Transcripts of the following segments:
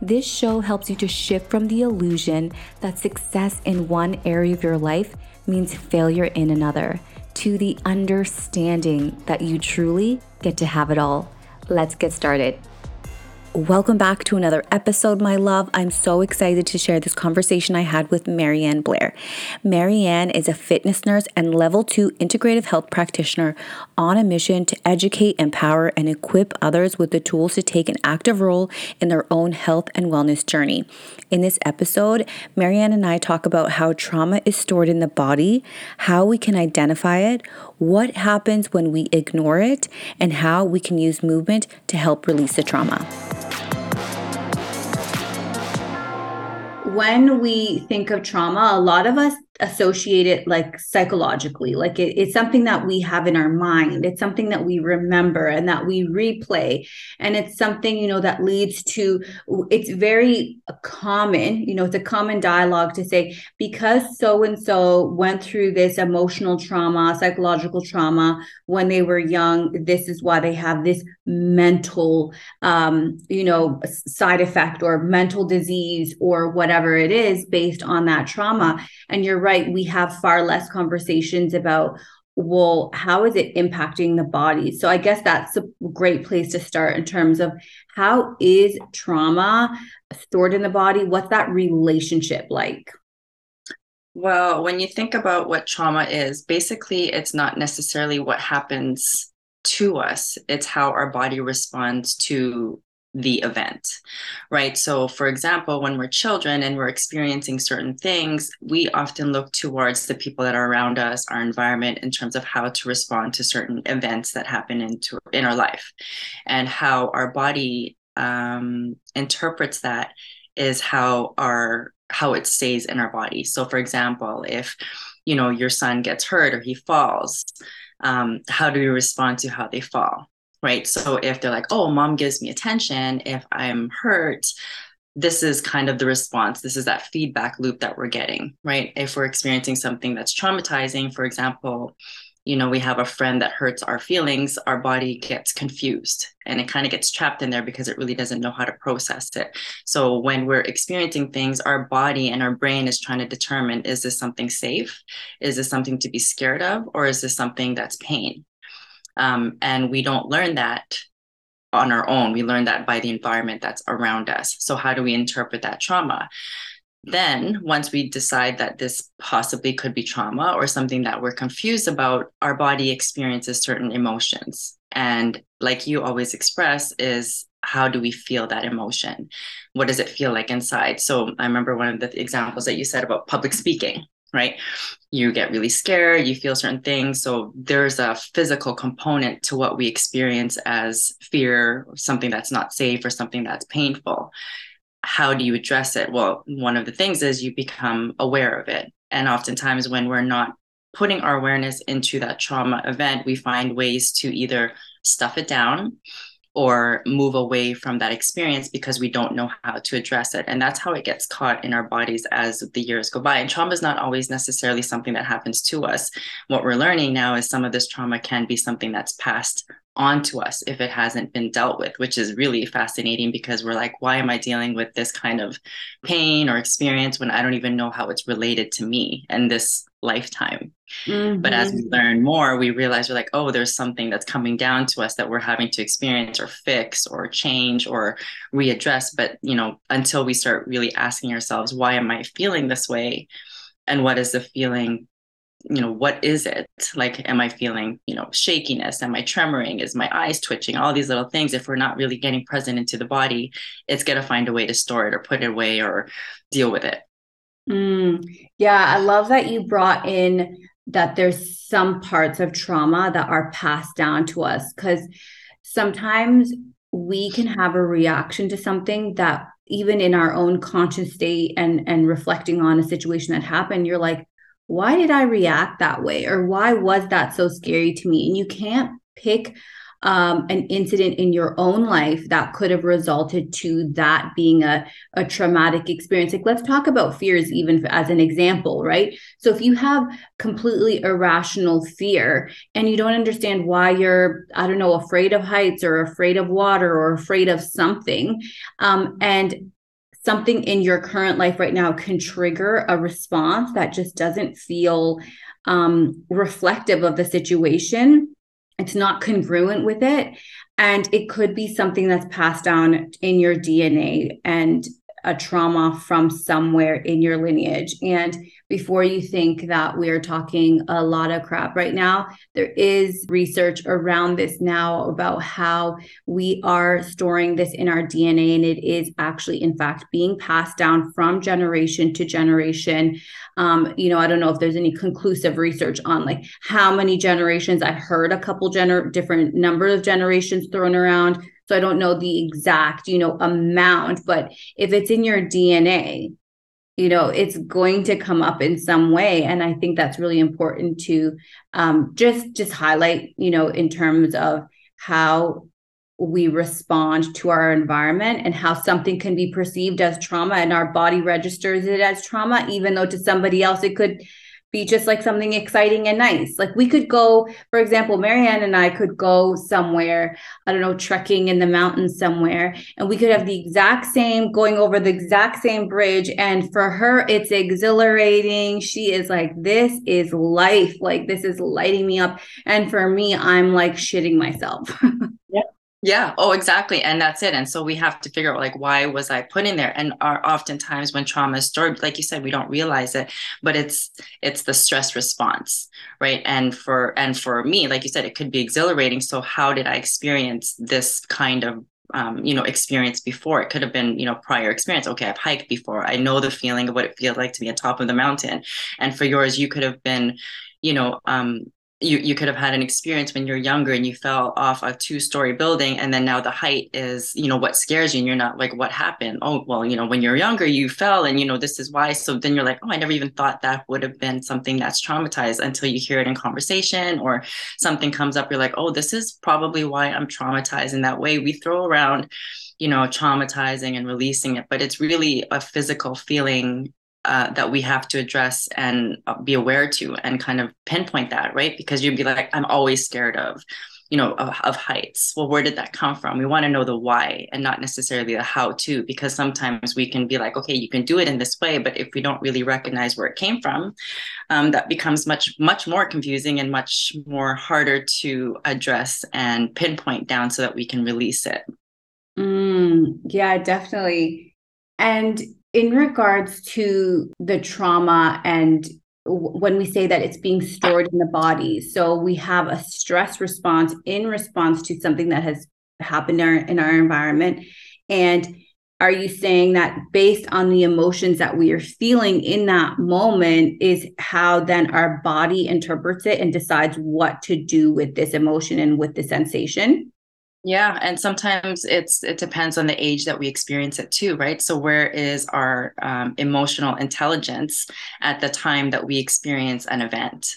this show helps you to shift from the illusion that success in one area of your life means failure in another to the understanding that you truly get to have it all. Let's get started. Welcome back to another episode, my love. I'm so excited to share this conversation I had with Maryann Blair. Maryann is a fitness nurse and level two integrative health practitioner on a mission to educate, empower, and equip others with the tools to take an active role in their own health and wellness journey. In this episode, Maryann and I talk about how trauma is stored in the body, how we can identify it, what happens when we ignore it, and how we can use movement to help release the trauma. When we think of trauma, a lot of us associate it like psychologically. Like it, it's something that we have in our mind. It's something that we remember and that we replay. And it's something you know that leads to it's very common you know it's a common dialogue to say because so and so went through this emotional trauma psychological trauma when they were young this is why they have this mental um you know side effect or mental disease or whatever it is based on that trauma. And you're right right, we have far less conversations about well how is it impacting the body? So i guess that's a great place to start in terms of how is trauma stored in the body? What's that relationship like? Well when you think about what trauma is basically it's not necessarily what happens to us. It's how our body responds to the event, right? So, for example, when we're children and we're experiencing certain things, we often look towards the people that are around us, our environment, in terms of how to respond to certain events that happen into in our life, and how our body um, interprets that is how our how it stays in our body. So, for example, if you know your son gets hurt or he falls, um, how do we respond to how they fall? Right? So if they're like, oh, mom gives me attention, if I'm hurt, this is kind of the response. This is that feedback loop that we're getting, right? If we're experiencing something that's traumatizing, for example, you know, we have a friend that hurts our feelings, our body gets confused and it kind of gets trapped in there because it really doesn't know how to process it. So when we're experiencing things, our body and our brain is trying to determine is this something safe? Is this something to be scared of? Or is this something that's pain? Um, and we don't learn that on our own. We learn that by the environment that's around us. So, how do we interpret that trauma? Then, once we decide that this possibly could be trauma or something that we're confused about, our body experiences certain emotions. And, like you always express, is how do we feel that emotion? What does it feel like inside? So, I remember one of the examples that you said about public speaking, right? You get really scared, you feel certain things. So there's a physical component to what we experience as fear, something that's not safe or something that's painful. How do you address it? Well, one of the things is you become aware of it. And oftentimes, when we're not putting our awareness into that trauma event, we find ways to either stuff it down or move away from that experience because we don't know how to address it. And that's how it gets caught in our bodies as the years go by. And trauma is not always necessarily something that happens to us. What we're learning now is some of this trauma can be something that's passed on to us if it hasn't been dealt with, which is really fascinating because we're like, why am I dealing with this kind of pain or experience when I don't even know how it's related to me and this lifetime? Mm-hmm. But as we mm-hmm. learn more, we realize we're like, oh, there's something that's coming down to us that we're having to experience or fix or change or readdress. But, you know, until we start really asking ourselves, why am I feeling this way? And what is the feeling you know what is it like am i feeling you know shakiness am i tremoring is my eyes twitching all these little things if we're not really getting present into the body it's going to find a way to store it or put it away or deal with it mm, yeah i love that you brought in that there's some parts of trauma that are passed down to us because sometimes we can have a reaction to something that even in our own conscious state and and reflecting on a situation that happened you're like why did i react that way? Or why was that so scary to me? And you can't pick um, an incident in your own life that could have resulted to that being a, a traumatic experience. Like, let's talk about fears, even as an example, right? So, if you have completely irrational fear and you don't understand why you're, I don't know, afraid of heights or afraid of water or afraid of something, um, and something in your current life right now can trigger a response that just doesn't feel um, reflective of the situation it's not congruent with it and it could be something that's passed down in your dna and a trauma from somewhere in your lineage. And before you think that we're talking a lot of crap right now, there is research around this now about how we are storing this in our DNA. And it is actually, in fact, being passed down from generation to generation. Um, you know, I don't know if there's any conclusive research on like how many generations. I've heard a couple gener- different number of generations thrown around so I don't know the exact, you know, amount, but if it's in your DNA, you know, it's going to come up in some way. And I think that's really important to um, just just highlight, you know, in terms of how we respond to our environment and how something can be perceived as trauma and our body registers it as trauma, even though to somebody else it could be just like something exciting and nice. Like we could go, for example, Maryann and I could go somewhere, I don't know, trekking in the mountains somewhere, and we could have the exact same going over the exact same bridge. And for her, it's exhilarating. She is like, this is life. Like this is lighting me up. And for me, I'm like shitting myself. yeah. Yeah. Oh, exactly. And that's it. And so we have to figure out like why was I put in there? And are oftentimes when trauma is stored, like you said, we don't realize it, but it's it's the stress response, right? And for and for me, like you said, it could be exhilarating. So how did I experience this kind of um, you know experience before it could have been you know prior experience okay i've hiked before i know the feeling of what it feels like to be on top of the mountain and for yours you could have been you know um, you you could have had an experience when you're younger and you fell off a two story building and then now the height is you know what scares you and you're not like what happened? Oh well you know when you're younger you fell and you know this is why. So then you're like oh i never even thought that would have been something that's traumatized until you hear it in conversation or something comes up you're like oh this is probably why i'm traumatized in that way. We throw around you know traumatizing and releasing it but it's really a physical feeling uh, that we have to address and uh, be aware to and kind of pinpoint that right? Because you'd be like i'm always scared of you know of, of heights. Well where did that come from? We want to know the why and not necessarily the how to because sometimes we can be like okay you can do it in this way but if we don't really recognize where it came from um, that becomes much much more confusing and much more harder to address and pinpoint down so that we can release it. Mm, yeah definitely. And in regards to the trauma and when we say that it's being stored in the body so we have a stress response in response to something that has happened in our, in our environment. And are you saying that based on the emotions that we are feeling in that moment is how then our body interprets it and decides what to do with this emotion and with the sensation yeah, and sometimes it's it depends on the age that we experience it too, right? So where is our um, emotional intelligence at the time that we experience an event?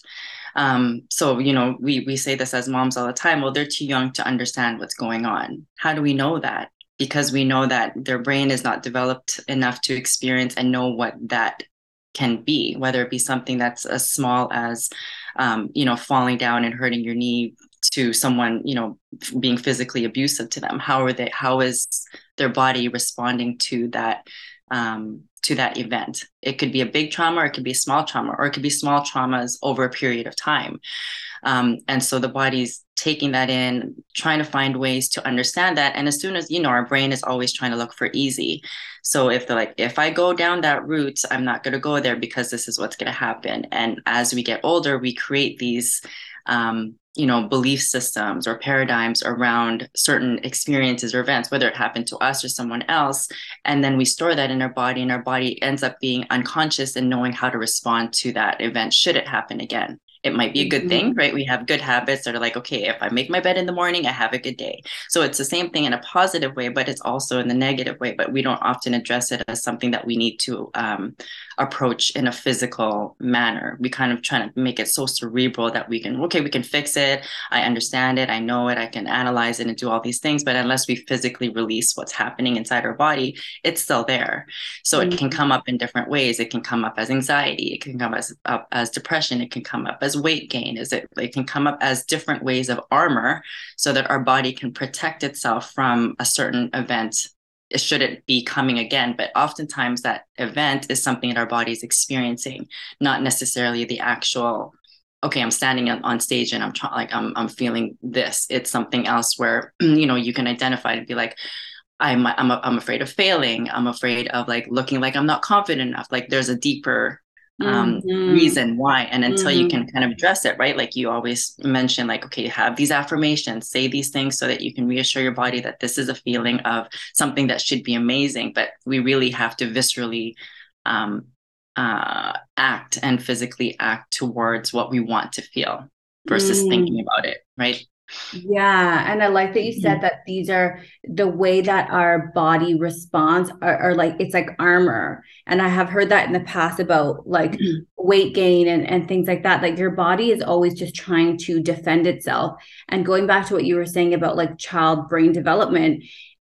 Um, so you know, we we say this as moms all the time. Well, they're too young to understand what's going on. How do we know that? Because we know that their brain is not developed enough to experience and know what that can be, whether it be something that's as small as um, you know, falling down and hurting your knee to someone you know being physically abusive to them? How are they how is their body responding to that um, to that event? It could be a big trauma or it could be a small trauma or it could be small traumas over a period of time. Um, and so the body's taking that in trying to find ways to understand that. And as soon as you know our brain is always trying to look for easy. So if they're like if i go down that route i'm not going to go there because this is what's going to happen. And as we get older we create these um, you know belief systems or paradigms around certain experiences or events whether it happened to us or someone else and then we store that in our body and our body ends up being unconscious and knowing how to respond to that event should it happen again it might be a good mm-hmm. thing right? We have good habits that are like okay if i make my bed in the morning i have a good day. So it's the same thing in a positive way but it's also in the negative way but we don't often address it as something that we need to um, approach in a physical manner. We kind of try to make it so cerebral that we can okay we can fix it. I understand it. I know it. I can analyze it and do all these things but unless we physically release what's happening inside our body it's still there. So mm-hmm. it can mm-hmm. come up in different ways. It can come up as anxiety. It can come as up as depression. It can come up as weight gain is it it can come up as different ways of armor so that our body can protect itself from a certain event. Should it be coming again but oftentimes that event is something that our body is experiencing not necessarily the actual okay i'm standing on stage and i'm trying like I'm, I'm feeling this. It's something else where you know you can identify and be like i'm i'm i'm afraid of failing. I'm afraid of like looking like i'm not confident enough. Like there's a deeper um, mm-hmm. reason why and until mm-hmm. you can kind of address it right like you always mention like okay have these affirmations say these things so that you can reassure your body that this is a feeling of something that should be amazing but we really have to viscerally um, uh, act and physically act towards what we want to feel versus mm. thinking about it right yeah. And I like that you said mm-hmm. that these are the way that our body responds are, are, like it's like armor. And I have heard that in the past about like mm-hmm. weight gain and, and things like that. Like your body is always just trying to defend itself. And going back to what you were saying about like child brain development,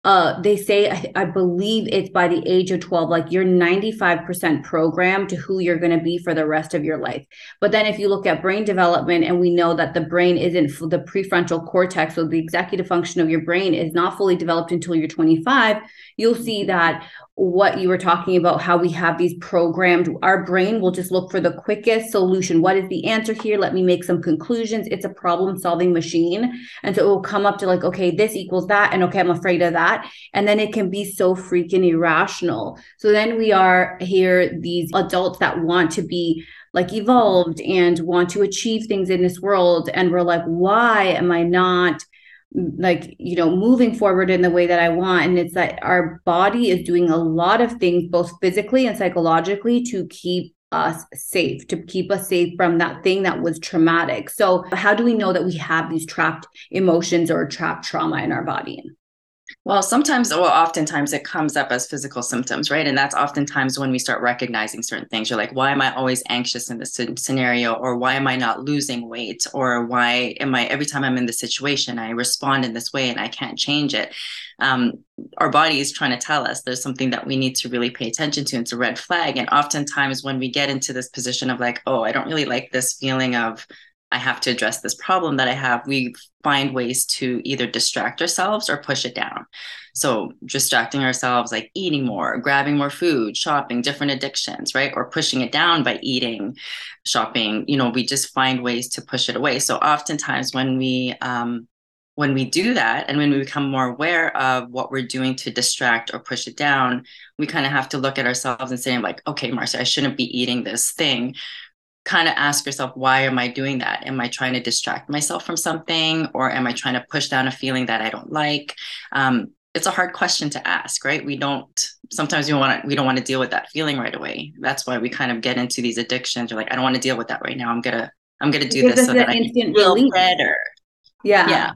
uh, they say I, I, believe it's by the age of 12 like you're 95% programmed to who you're going to be for the rest of your life. But then if you look at brain development and we know that the brain isn't the prefrontal cortex so the executive function of your brain is not fully developed until you're 25 you'll see that what you were talking about how we have these programmed our brain will just look for the quickest solution. What is the answer here? Let me make some conclusions. It's a problem solving machine. And so it will come up to like okay this equals that and okay i'm afraid of that. And then it can be so freaking irrational. So then we are here these adults that want to be like evolved and want to achieve things in this world. And we're like why am i not like you know moving forward in the way that i want. And it's that our body is doing a lot of things both physically and psychologically to keep us safe to keep us safe from that thing that was traumatic. So how do we know that we have these trapped emotions or trapped trauma in our body well, sometimes, well, oftentimes it comes up as physical symptoms, right? And that's oftentimes when we start recognizing certain things. You're like, why am I always anxious in this scenario? Or why am I not losing weight? Or why am I, every time I'm in this situation, I respond in this way and I can't change it? Um, our body is trying to tell us there's something that we need to really pay attention to. It's a red flag. And oftentimes when we get into this position of like, oh, I don't really like this feeling of, I have to address this problem that I have, we find ways to either distract ourselves or push it down. So, distracting ourselves, like eating more, grabbing more food, shopping, different addictions, right? Or pushing it down by eating, shopping, you know, we just find ways to push it away. So, oftentimes when we, um, when we do that and when we become more aware of what we're doing to distract or push it down, we kind of have to look at ourselves and say, like, okay, Marcia, I shouldn't be eating this thing kind of ask yourself why am i doing that? Am i trying to distract myself from something or am i trying to push down a feeling that i don't like? Um, it's a hard question to ask right? We don't sometimes we want to we don't want to deal with that feeling right away. That's why we kind of get into these addictions. You're like i don't want to deal with that right now. I'm gonna i'm gonna do because this so that i can feel relief. better. Yeah. Yeah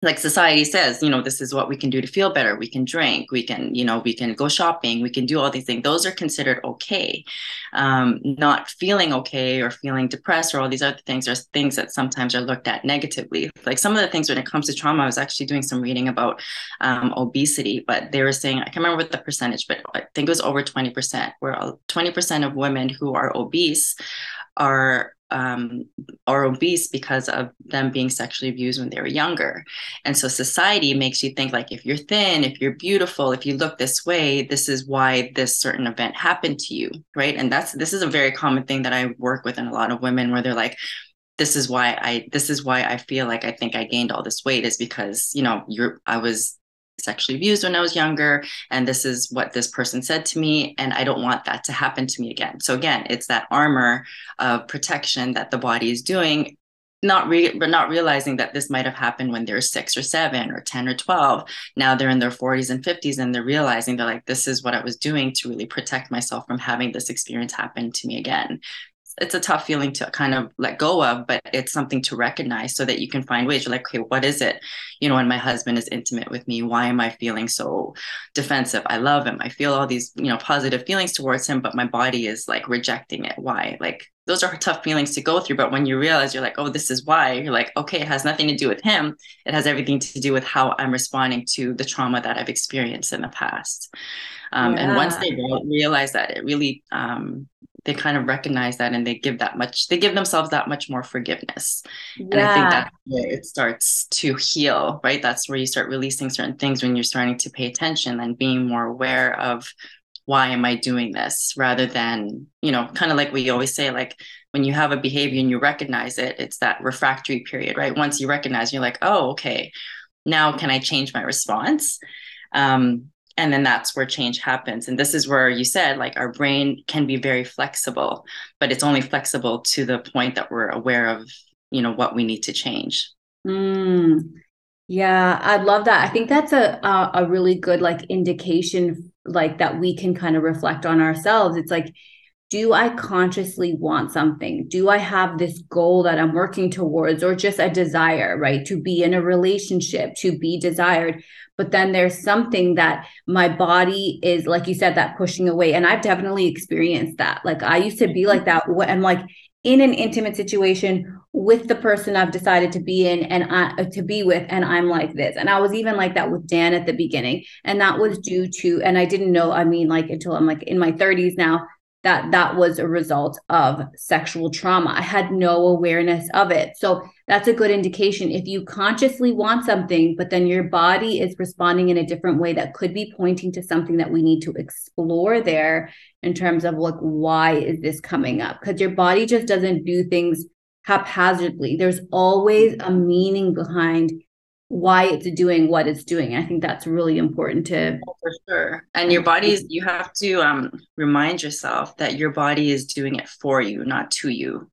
like society says you know this is what we can do to feel better. We can drink we can you know we can go shopping we can do all these things. Those are considered okay. Um, not feeling okay or feeling depressed or all these other things are things that sometimes are looked at negatively. Like some of the things when it comes to trauma i was actually doing some reading about um, obesity but they were saying i can't remember what the percentage but i think it was over 20% where 20% of women who are obese are um, are obese because of them being sexually abused when they were younger. And so society makes you think like if you're thin, if you're beautiful, if you look this way, this is why this certain event happened to you, right? And that's this is a very common thing that I work with in a lot of women where they're like this is why I this is why I feel like I think I gained all this weight is because, you know, you're I was sexually abused when I was younger, and this is what this person said to me, and I don't want that to happen to me again. So again, it's that armor of protection that the body is doing, not re- but not realizing that this might have happened when they're six or seven or ten or twelve. Now they're in their forties and fifties, and they're realizing they're like, this is what I was doing to really protect myself from having this experience happen to me again it's a tough feeling to kind of let go of but it's something to recognize so that you can find ways. You're like okay what is it? You know when my husband is intimate with me why am i feeling so defensive? I love him. I feel all these you know positive feelings towards him but my body is like rejecting it. Why? Like those are tough feelings to go through but when you realize you're like oh this is why you're like okay it has nothing to do with him. It has everything to do with how i'm responding to the trauma that i've experienced in the past. Um, yeah. and once they realize that it really um, they kind of recognize that and they give that much they give themselves that much more forgiveness. Yeah. and i think that's where it starts to heal right? That's where you start releasing certain things when you're starting to pay attention and being more aware of why am i doing this? rather than you know kind of like we always say like when you have a behavior and you recognize it it's that refractory period right? Once you recognize you're like oh okay. Now can i change my response? Um, and then that's where change happens. And this is where you said like our brain can be very flexible but it's only flexible to the point that we're aware of you know what we need to change. Mm, yeah i love that. I think that's a, a a really good like indication like that we can kind of reflect on ourselves. It's like do I consciously want something? Do I have this goal that I'm working towards, or just a desire, right? To be in a relationship, to be desired. But then there's something that my body is like you said that pushing away. And i've definitely experienced that. Like i used to be like that and like in an intimate situation with the person i've decided to be in and I, to be with and i'm like this. And i was even like that with dan at the beginning. And that was due to and i didn't know i mean like until i'm like in my 30s now that that was a result of sexual trauma. I had no awareness of it. So that's a good indication. If you consciously want something, but then your body is responding in a different way, that could be pointing to something that we need to explore there in terms of like, why is this coming up? Because your body just doesn't do things haphazardly. There's always a meaning behind why it's doing what it's doing. I think that's really important to oh, for sure. And your body's you have to um remind yourself that your body is doing it for you, not to you.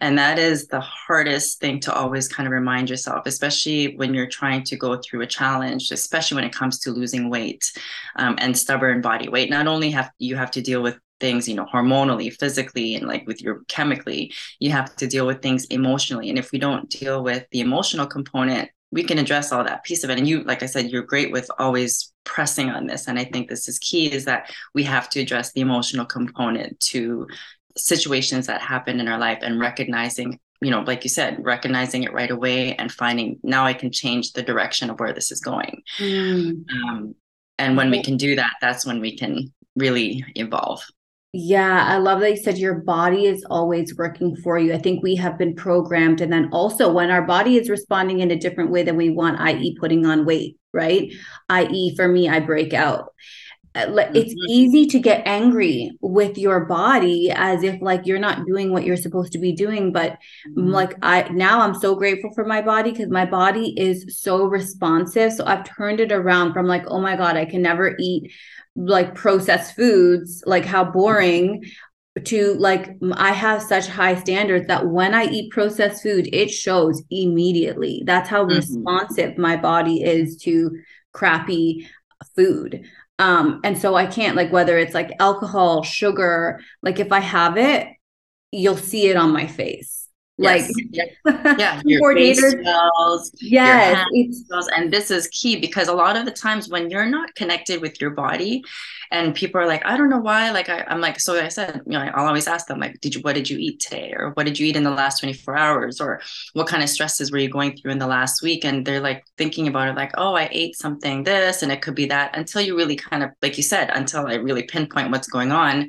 And that is the hardest thing to always kind of remind yourself, especially when you're trying to go through a challenge, especially when it comes to losing weight um, and stubborn body weight. Not only have you have to deal with things you know hormonally physically and like with your chemically you have to deal with things emotionally and if we don't deal with the emotional component we can address all that piece of it. And you like i said you're great with always pressing on this. And i think this is key is that we have to address the emotional component to situations that happen in our life and recognizing you know like you said recognizing it right away and finding now i can change the direction of where this is going. Mm. um, and when we can do that that's when we can really evolve yeah, I love that you said your body is always working for you. I think we have been programmed. And then also, when our body is responding in a different way than we want, i.e., putting on weight, right? I.e., for me, I break out. Uh, it's mm-hmm. easy to get angry with your body as if like you're not doing what you're supposed to be doing but mm-hmm. like i now i'm so grateful for my body because my body is so responsive so i've turned it around from like oh my god i can never eat like processed foods, like how boring to like I have such high standards that when I eat processed food, it shows immediately. That's how mm-hmm. responsive my body is to crappy food. Um, and so I can't like whether it's like alcohol, sugar, like if I have it, you'll see it on my face like yeah your face smells yes your smells and this is key because a lot of the times when you're not connected with your body and people are like i don't know why like I, am like so i said you know i'll always ask them like did you what did you eat today? or what did you eat in the last 24 hours? or what kind of stresses were you going through in the last week? and they're like thinking about it like oh i ate something this and it could be that until you really kind of like you said until i really pinpoint what's going on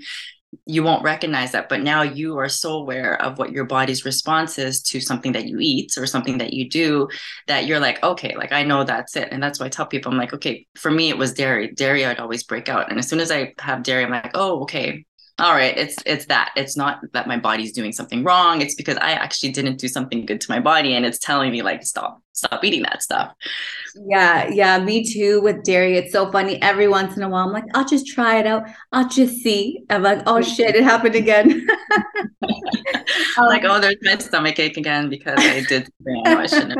you won't recognize that but now you are so aware of what your body's response is to something that you eat or something that you do that you're like okay like i know that's it. And that's why i tell people i'm like okay for me it was dairy. Dairy i'd always break out. And as soon as i have dairy i'm like oh okay all right it's it's that. It's not that my body's doing something wrong. It's because i actually didn't do something good to my body and it's telling me like stop stop eating that stuff. Yeah yeah me too with dairy. It's so funny. Every once in a while i'm like i'll just try it out. I'll just see. I'm like oh shit it happened again. Um, like oh there's my stomach ache again because i did I shouldn't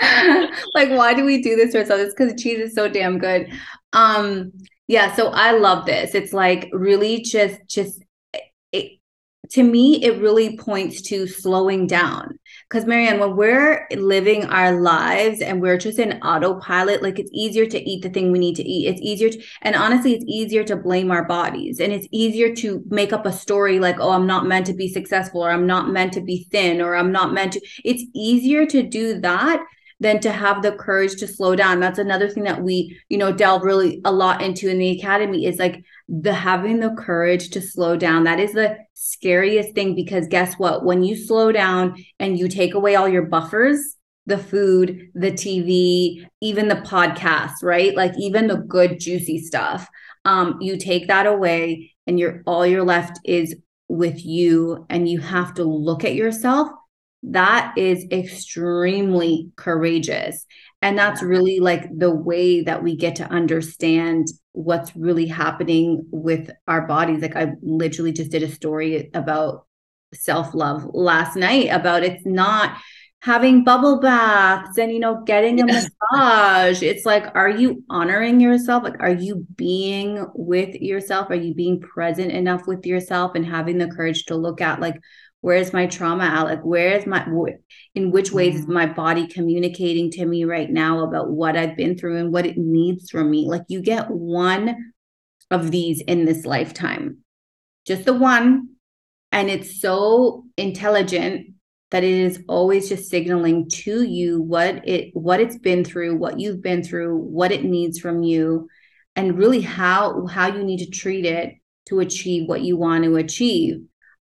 like why do we do this to ourselves? It's because cheese is so damn good. Um yeah, so I love this. It's like really just just it, to me, it really points to slowing down. Because, Maryann, when we're living our lives and we're just in autopilot, like it's easier to eat the thing we need to eat. It's easier to, and honestly, it's easier to blame our bodies. And it's easier to make up a story like, oh, I'm not meant to be successful, or I'm not meant to be thin, or I'm not meant to. It's easier to do that than to have the courage to slow down. That's another thing that we, you know, delve really a lot into in the academy is like the having the courage to slow down. That is the scariest thing because guess what? When you slow down and you take away all your buffers, the food, the TV, even the podcast, right? Like even the good juicy stuff. Um, you take that away and you're all you're left is with you and you have to look at yourself that is extremely courageous. And that's really like the way that we get to understand what's really happening with our bodies. Like, I literally just did a story about self love last night about it's not having bubble baths and you know getting a massage. It's like are you honoring yourself? Like are you being with yourself? Are you being present enough with yourself and having the courage to look at like where's my trauma at? Like where is my in which ways is mm-hmm. my body communicating to me right now about what i've been through and what it needs from me? Like you get one of these in this lifetime. Just the one. And it's so intelligent that it is always just signaling to you what it what it's been through what you've been through what it needs from you and really how how you need to treat it to achieve what you want to achieve.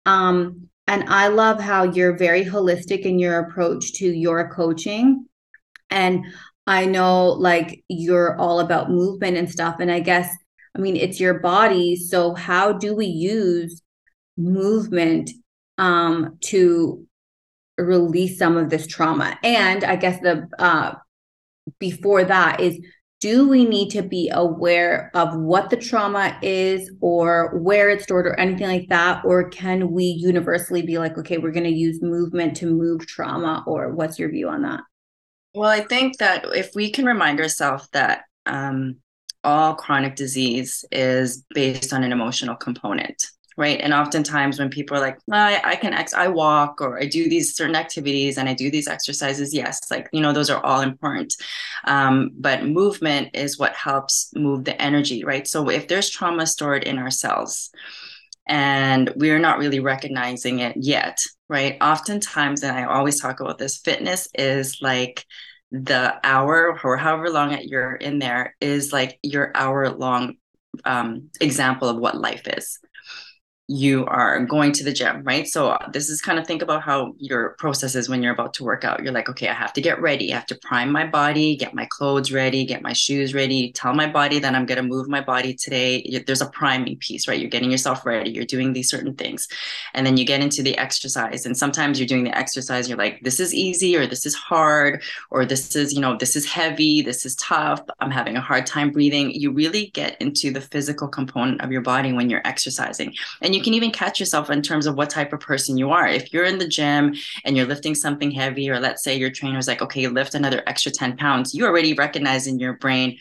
Um and I love how you're very holistic in your approach to your coaching. And I know like you're all about movement and stuff. And I guess, I mean, it's your body. So how do we use movement um, to release some of this trauma? And I guess the uh, before that is do we need to be aware of what the trauma is or where it's stored or anything like that? Or can we universally be like okay we're going to use movement to move trauma? Or what's your view on that? Well i think that if we can remind ourselves that um, all chronic disease is based on an emotional component right? And oftentimes when people are like I, I can ex i walk or i do these certain activities and i do these exercises yes like you know those are all important. Um, but movement is what helps move the energy right? So if there's trauma stored in our cells and we're not really recognizing it yet right? Oftentimes and i always talk about this fitness is like the hour or however long that you're in there is like your hour long um, example of what life is you are going to the gym, right? So uh, this is kind of think about how your process is when you're about to work out. You're like, okay, I have to get ready. I have to prime my body, get my clothes ready, get my shoes ready, tell my body that I'm going to move my body today. There's a priming piece, right? You're getting yourself ready. You're doing these certain things. And then you get into the exercise. And sometimes you're doing the exercise, you're like, this is easy or this is hard or this is, you know, this is heavy, this is tough. I'm having a hard time breathing. You really get into the physical component of your body when you're exercising. And you you can even catch yourself in terms of what type of person you are. If you're in the gym and you're lifting something heavy, or let's say your trainer's like, okay, lift another extra 10 pounds, you already recognize in your brain,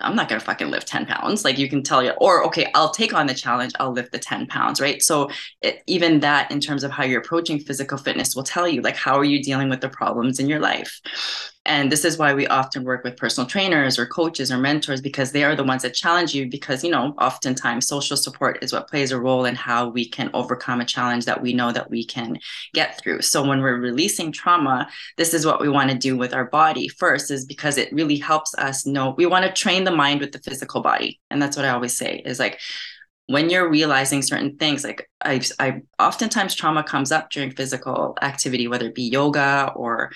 I'm not going to fucking lift 10 pounds. Like you can tell you, or okay, I'll take on the challenge. I'll lift the 10 pounds. Right. So it, even that in terms of how you're approaching physical fitness will tell you like, how are you dealing with the problems in your life? And this is why we often work with personal trainers or coaches or mentors because they are the ones that challenge you because you know oftentimes social support is what plays a role in how we can overcome a challenge that we know that we can get through. So when we're releasing trauma this is what we want to do with our body. First is because it really helps us know we want to train the mind with the physical body. And that's what i always say is like when you're realizing certain things like I, I oftentimes trauma comes up during physical activity whether it be yoga or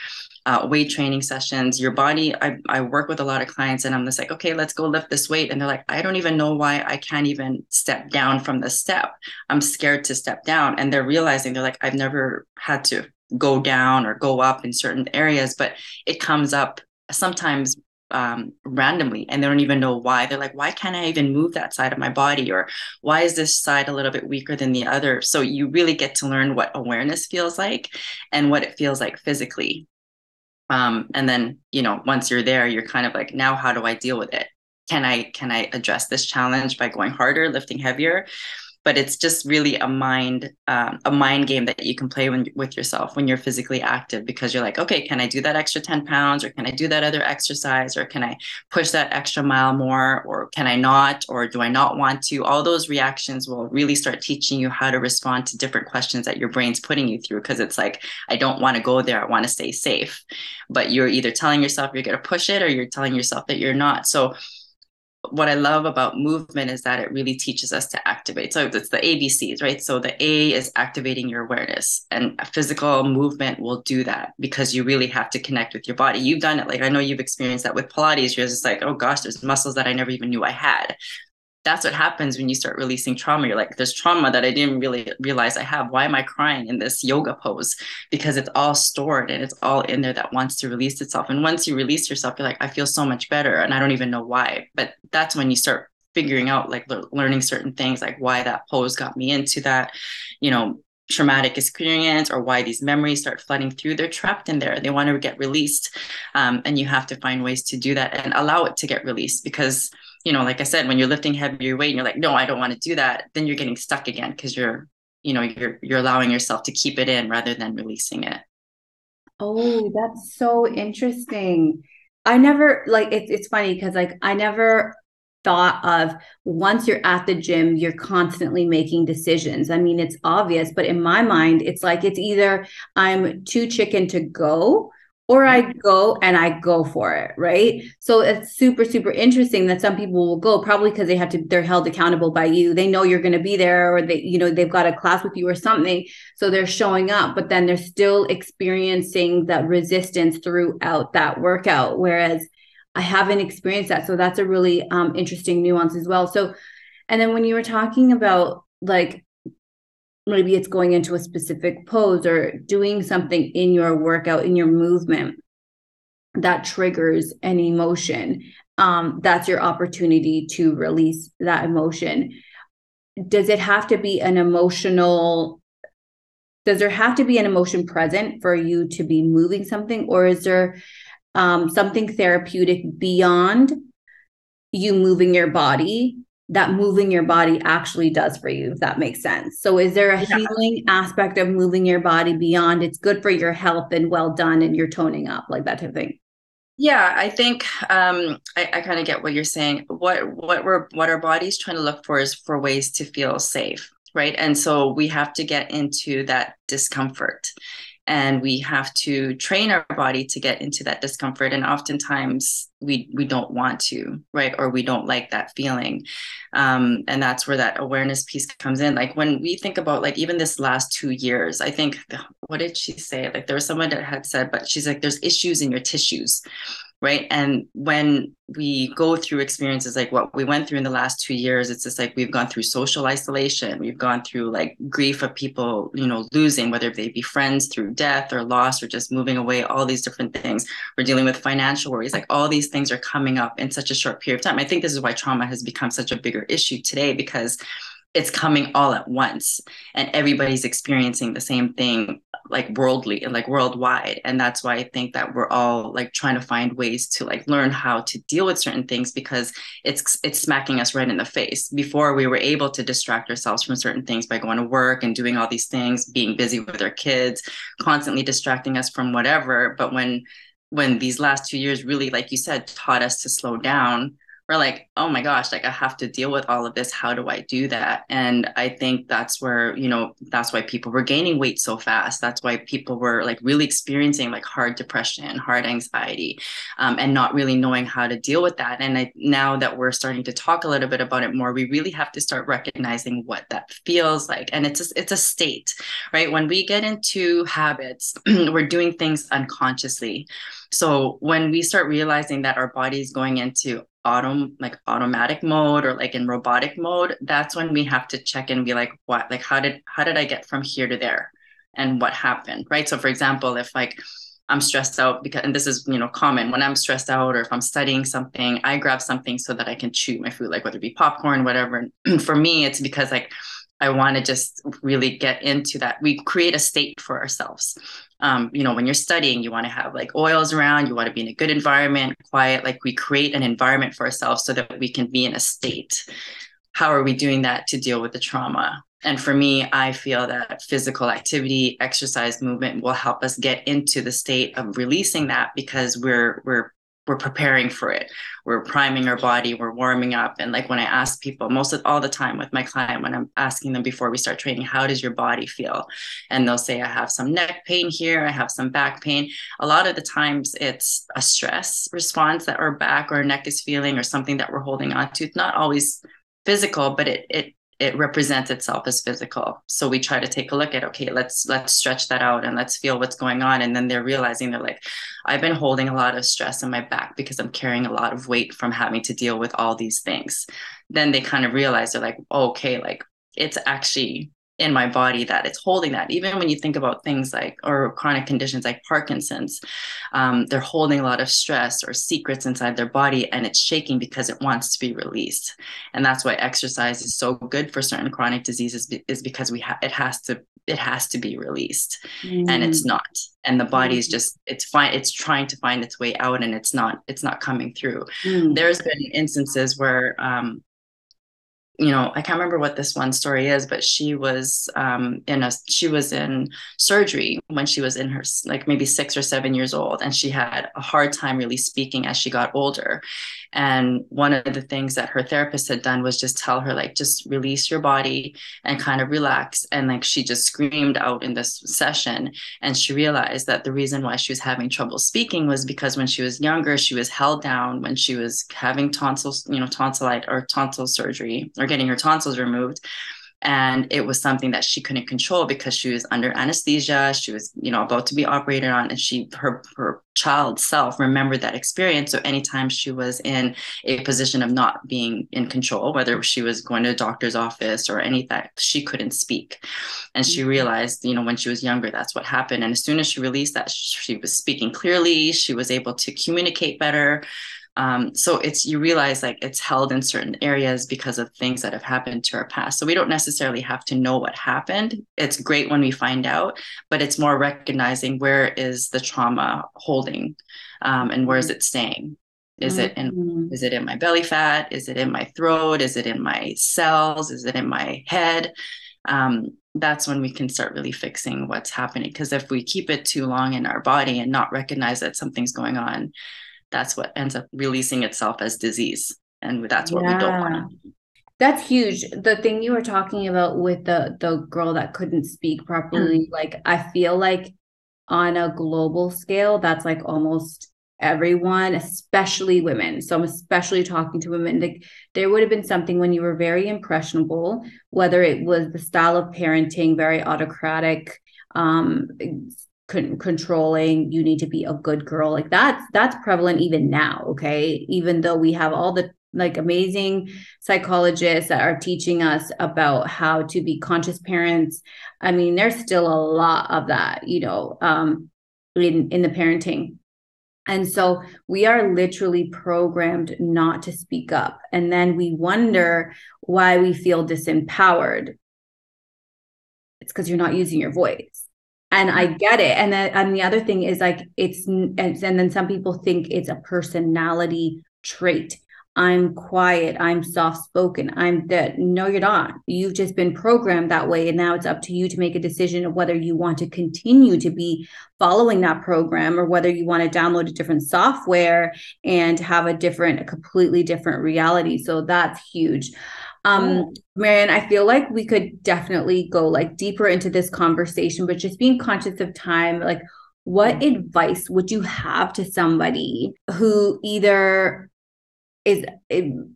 uh, weight training sessions your body I, I work with a lot of clients and i'm just like okay let's go lift this weight and they're like i don't even know why i can't even step down from the step i'm scared to step down and they're realizing they're like i've never had to go down or go up in certain areas but it comes up sometimes um, randomly and they don't even know why. They're like, why can't I even move that side of my body? Or why is this side a little bit weaker than the other? So you really get to learn what awareness feels like and what it feels like physically. Um, and then, you know, once you're there, you're kind of like, now how do I deal with it? Can I can I address this challenge by going harder, lifting heavier? But it's just really a mind um, a mind game that you can play when, with yourself when you're physically active because you're like okay can i do that extra 10 pounds or can i do that other exercise or can i push that extra mile more or can i not or do i not want to? All those reactions will really start teaching you how to respond to different questions that your brain's putting you through because it's like i don't want to go there i want to stay safe. But you're either telling yourself you're going to push it or you're telling yourself that you're not. So what I love about movement is that it really teaches us to activate. So it's the ABCs, right? So the A is activating your awareness, and physical movement will do that because you really have to connect with your body. You've done it. Like I know you've experienced that with Pilates. You're just like, oh gosh, there's muscles that I never even knew I had that's what happens when you start releasing trauma. You're like, there's trauma that I didn't really realize I have. Why am I crying in this yoga pose? Because it's all stored and it's all in there that wants to release itself. And once you release yourself, you're like, I feel so much better. And I don't even know why. But that's when you start figuring out, like learning certain things, like why that pose got me into that, you know, traumatic experience or why these memories start flooding through they're trapped in there they want to get released um, and you have to find ways to do that and allow it to get released because you know, like I said, when you're lifting heavier weight and you're like, no, I don't want to do that, then you're getting stuck again because you're, you know, you're you're allowing yourself to keep it in rather than releasing it. Oh, that's so interesting. I never like it's it's funny because like I never thought of once you're at the gym, you're constantly making decisions. I mean, it's obvious, but in my mind, it's like it's either I'm too chicken to go or I go and I go for it, right? So it's super super interesting that some people will go probably because they have to they're held accountable by you. They know you're going to be there or they you know they've got a class with you or something, so they're showing up, but then they're still experiencing that resistance throughout that workout whereas I haven't experienced that. So that's a really um interesting nuance as well. So and then when you were talking about like maybe it's going into a specific pose or doing something in your workout in your movement that triggers an emotion um, that's your opportunity to release that emotion. Does it have to be an emotional does there have to be an emotion present for you to be moving something or is there um, something therapeutic beyond you moving your body that moving your body actually does for you, if that makes sense. So, is there a yeah. healing aspect of moving your body beyond it's good for your health and well done and you're toning up, like that type of thing? Yeah, I think um, I, I kind of get what you're saying. What what we're what our body's trying to look for is for ways to feel safe, right? And so we have to get into that discomfort and we have to train our body to get into that discomfort. And oftentimes we we don't want to right? Or we don't like that feeling. Um, and that's where that awareness piece comes in. Like when we think about like even this last two years i think what did she say? Like there was someone that had said but she's like there's issues in your tissues right? And when we go through experiences like what we went through in the last two years it's just like we've gone through social isolation. We've gone through like grief of people you know losing whether they be friends through death or loss or just moving away all these different things. We're dealing with financial worries. Like all these things are coming up in such a short period of time. I think this is why trauma has become such a bigger issue today because it's coming all at once and everybody's experiencing the same thing like worldly and like worldwide. And that's why i think that we're all like trying to find ways to like learn how to deal with certain things because it's it's smacking us right in the face. Before we were able to distract ourselves from certain things by going to work and doing all these things being busy with our kids constantly distracting us from whatever. But when when these last two years really like you said taught us to slow down we're like, oh my gosh, like I have to deal with all of this. How do I do that? And I think that's where, you know, that's why people were gaining weight so fast. That's why people were like really experiencing like hard depression, hard anxiety, um, and not really knowing how to deal with that. And I, now that we're starting to talk a little bit about it more, we really have to start recognizing what that feels like. And it's a, it's a state, right? When we get into habits, we're doing things unconsciously. So when we start realizing that our body is going into autom like automatic mode or like in robotic mode that's when we have to check and be like what like how did how did i get from here to there? And what happened? Right? So for example if like i'm stressed out because and this is you know common when i'm stressed out or if i'm studying something i grab something so that i can chew my food like whether it be popcorn whatever. And for me it's because like I want to just really get into that. We create a state for ourselves. Um, you know, when you're studying, you want to have like oils around, you want to be in a good environment, quiet. Like we create an environment for ourselves so that we can be in a state. how are we doing that to deal with the trauma and for me i feel that physical activity exercise movement will help us get into the state of releasing that because we're we're we're preparing for it. We're priming our body we're warming up. And like when i ask people most of all the time with my client when i'm asking them before we start training how does your body feel? And they'll say i have some neck pain here i have some back pain. A lot of the times it's a stress response that our back or neck is feeling or something that we're holding on to it's not always physical but it it it represents itself as physical. So we try to take a look at okay let's let's stretch that out and let's feel what's going on. And then they're realizing they're like i've been holding a lot of stress in my back because i'm carrying a lot of weight from having to deal with all these things. Then they kind of realize they're like okay like it's actually in my body that it's holding that. Even when you think about things like, or chronic conditions like Parkinson's, um, they're holding a lot of stress or secrets inside their body and it's shaking because it wants to be released. And that's why exercise is so good for certain chronic diseases is because we ha- it has to it has to be released mm. and it's mm. not and the body is mm. just it's fine it's trying to find its way out and it's not it's not coming through mm. there's been instances where um, you know, I can't remember what this one story is, but she was um, in a she was in surgery when she was in her like maybe six or seven years old, and she had a hard time really speaking as she got older. And one of the things that her therapist had done was just tell her like just release your body and kind of relax. And like she just screamed out in this session, and she realized that the reason why she was having trouble speaking was because when she was younger, she was held down when she was having tonsils, you know, tonsilite or tonsil surgery or getting her tonsils removed. And it was something that she couldn't control because she was under anesthesia. She was you know about to be operated on and she her her child self remembered that experience. So anytime she was in a position of not being in control whether she was going to a doctor's office or anything she couldn't speak. And she mm-hmm. realized you know when she was younger that's what happened. And as soon as she released that she was speaking clearly. She was able to communicate better um, so it's you realize like it's held in certain areas because of things that have happened to our past. So we don't necessarily have to know what happened. It's great when we find out, but it's more recognizing where is the trauma holding um, and where is it staying. Is it in mm-hmm. is it in my belly fat? Is it in my throat? Is it in my cells? Is it in my head? Um, that's when we can start really fixing what's happening. Because if we keep it too long in our body and not recognize that something's going on, that's what ends up releasing itself as disease and that's what yeah. we don't want that's huge the thing you were talking about with the the girl that couldn't speak properly mm. like i feel like on a global scale that's like almost everyone especially women so i'm especially talking to women like there would have been something when you were very impressionable whether it was the style of parenting very autocratic um con- controlling you need to be a good girl like that's that's prevalent even now okay? Even though we have all the like amazing psychologists that are teaching us about how to be conscious parents i mean there's still a lot of that you know um in in the parenting. And so we are literally programmed not to speak up and then we wonder why we feel disempowered. It's because you're not using your voice and I mm-hmm. get it. And then and the other thing is like it's and, and then some people think it's a personality trait. I'm quiet, I'm soft spoken, I'm that. No, you're not. You've just been programmed that way. And now it's up to you to make a decision of whether you want to continue to be following that program or whether you want to download a different software and have a different, a completely different reality. So that's huge. Um, Maryann, I feel like we could definitely go like deeper into this conversation, but just being conscious of time, like what advice would you have to somebody who either is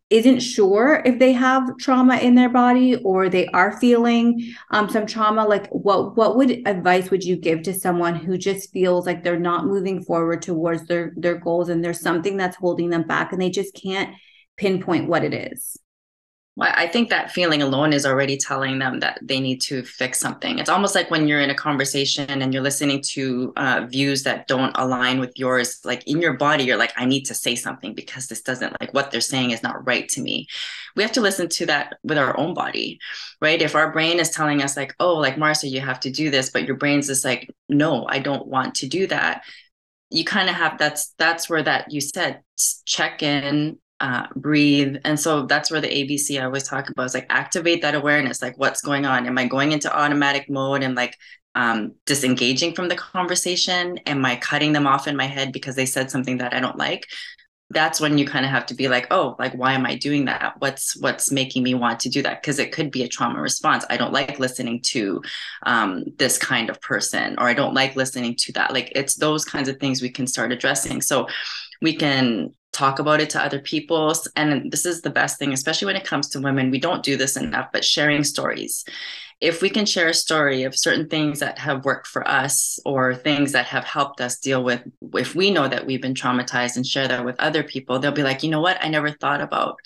isn't sure if they have trauma in their body or they are feeling um, some trauma? Like what what would advice would you give to someone who just feels like they're not moving forward towards their their goals and there's something that's holding them back and they just can't pinpoint what it is well, I think that feeling alone is already telling them that they need to fix something. It's almost like when you're in a conversation and you're listening to uh, views that don't align with yours. Like in your body, you're like, I need to say something because this doesn't like what they're saying is not right to me. We have to listen to that with our own body, right? If our brain is telling us like, oh, like Marcia, you have to do this, but your brain's just like, no, I don't want to do that. You kind of have that's that's where that you said check in uh, breathe. And so that's where the ABC I always talk about is like activate that awareness, like what's going on. Am I going into automatic mode and like um, disengaging from the conversation? Am I cutting them off in my head because they said something that I don't like? That's when you kind of have to be like, oh, like why am I doing that? What's what's making me want to do that? Because it could be a trauma response. I don't like listening to um, this kind of person, or I don't like listening to that. Like it's those kinds of things we can start addressing. So we can talk about it to other people. And this is the best thing, especially when it comes to women. We don't do this enough, but sharing stories. If we can share a story of certain things that have worked for us or things that have helped us deal with, if we know that we've been traumatized and share that with other people, they'll be like, you know what? I never thought about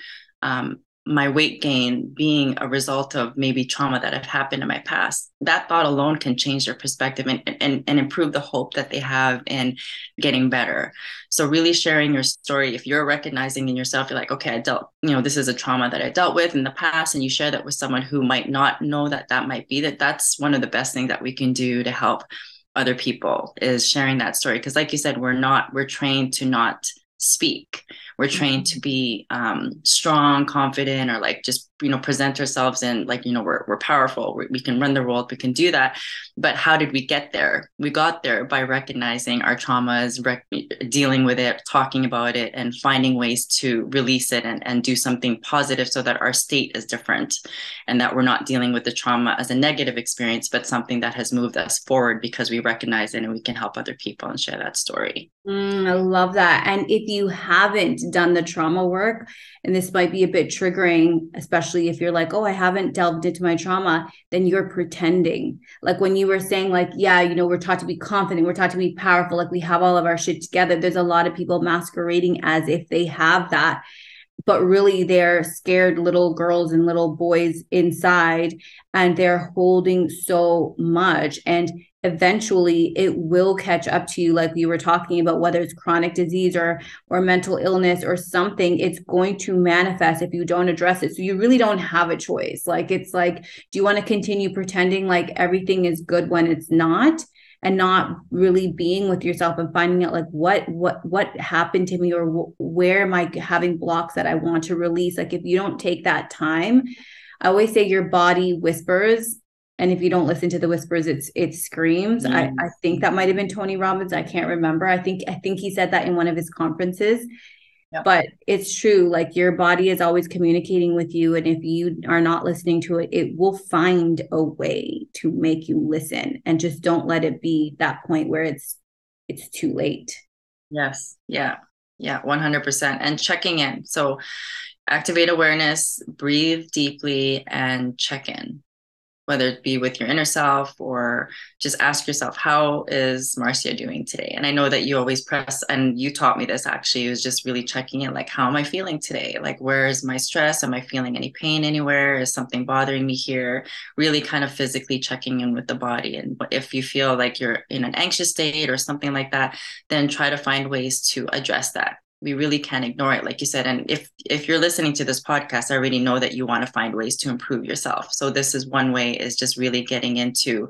um, my weight gain being a result of maybe trauma that have happened in my past. That thought alone can change their perspective and, and, and improve the hope that they have in getting better. So really sharing your story if you're recognizing in yourself you're like okay i dealt you know this is a trauma that i dealt with in the past and you share that with someone who might not know that that might be that that's one of the best things that we can do to help other people is sharing that story. Because like you said we're not we're trained to not speak we're trained to be um, strong confident or like just you know present ourselves and like you know we're, we're powerful. We, we can run the world. We can do that. But how did we get there? We got there by recognizing our traumas rec- dealing with it talking about it and finding ways to release it and, and do something positive so that our state is different and that we're not dealing with the trauma as a negative experience but something that has moved us forward because we recognize it and we can help other people and share that story. Mm, i love that. And if you haven't done the trauma work. And this might be a bit triggering especially if you're like oh i haven't delved into my trauma then you're pretending. Like when you were saying like yeah you know we're taught to be confident we're taught to be powerful like we have all of our shit together. There's a lot of people masquerading as if they have that but really they're scared little girls and little boys inside and they're holding so much. And eventually it will catch up to you like we were talking about whether it's chronic disease or or mental illness or something it's going to manifest if you don't address it. So you really don't have a choice. Like it's like do you want to continue pretending like everything is good when it's not and not really being with yourself and finding out like what what what happened to me or wh- where am i having blocks that i want to release? Like if you don't take that time i always say your body whispers and if you don't listen to the whispers it's it screams. Mm. I, I think that might have been tony robbins. I can't remember. I think i think he said that in one of his conferences yep. but it's true like your body is always communicating with you and if you are not listening to it it will find a way to make you listen and just don't let it be that point where it's it's too late. Yes. Yeah. Yeah 100% and checking in. So activate awareness breathe deeply and check in whether it be with your inner self or just ask yourself, how is Marcia doing today? And I know that you always press, and you taught me this actually, it was just really checking in, like, how am I feeling today? Like, where is my stress? Am I feeling any pain anywhere? Is something bothering me here? Really kind of physically checking in with the body. And if you feel like you're in an anxious state or something like that, then try to find ways to address that we really can't ignore it like you said. And if if you're listening to this podcast i already know that you want to find ways to improve yourself. So this is one way is just really getting into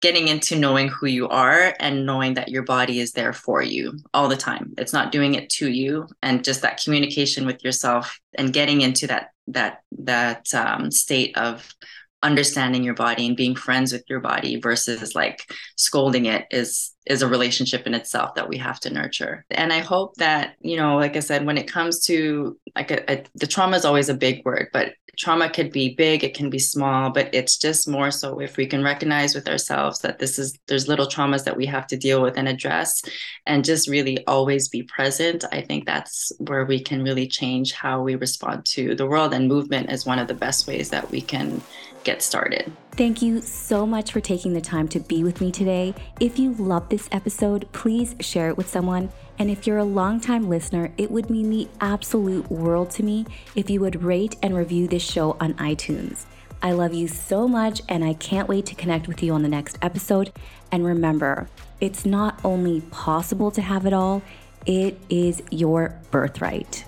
getting into knowing who you are and knowing that your body is there for you all the time. It's not doing it to you. And just that communication with yourself and getting into that that that um, state of understanding your body and being friends with your body versus like scolding it is is a relationship in itself that we have to nurture. And i hope that you know like i said when it comes to like a, a, the trauma is always a big word but trauma could be big it can be small but it's just more so if we can recognize with ourselves that this is there's little traumas that we have to deal with and address and just really always be present i think that's where we can really change how we respond to the world and movement is one of the best ways that we can get started. Thank you so much for taking the time to be with me today. If you love this episode, please share it with someone. And if you're a longtime listener, it would mean the absolute world to me if you would rate and review this show on iTunes. I love you so much, and I can't wait to connect with you on the next episode. And remember, it's not only possible to have it all, it is your birthright.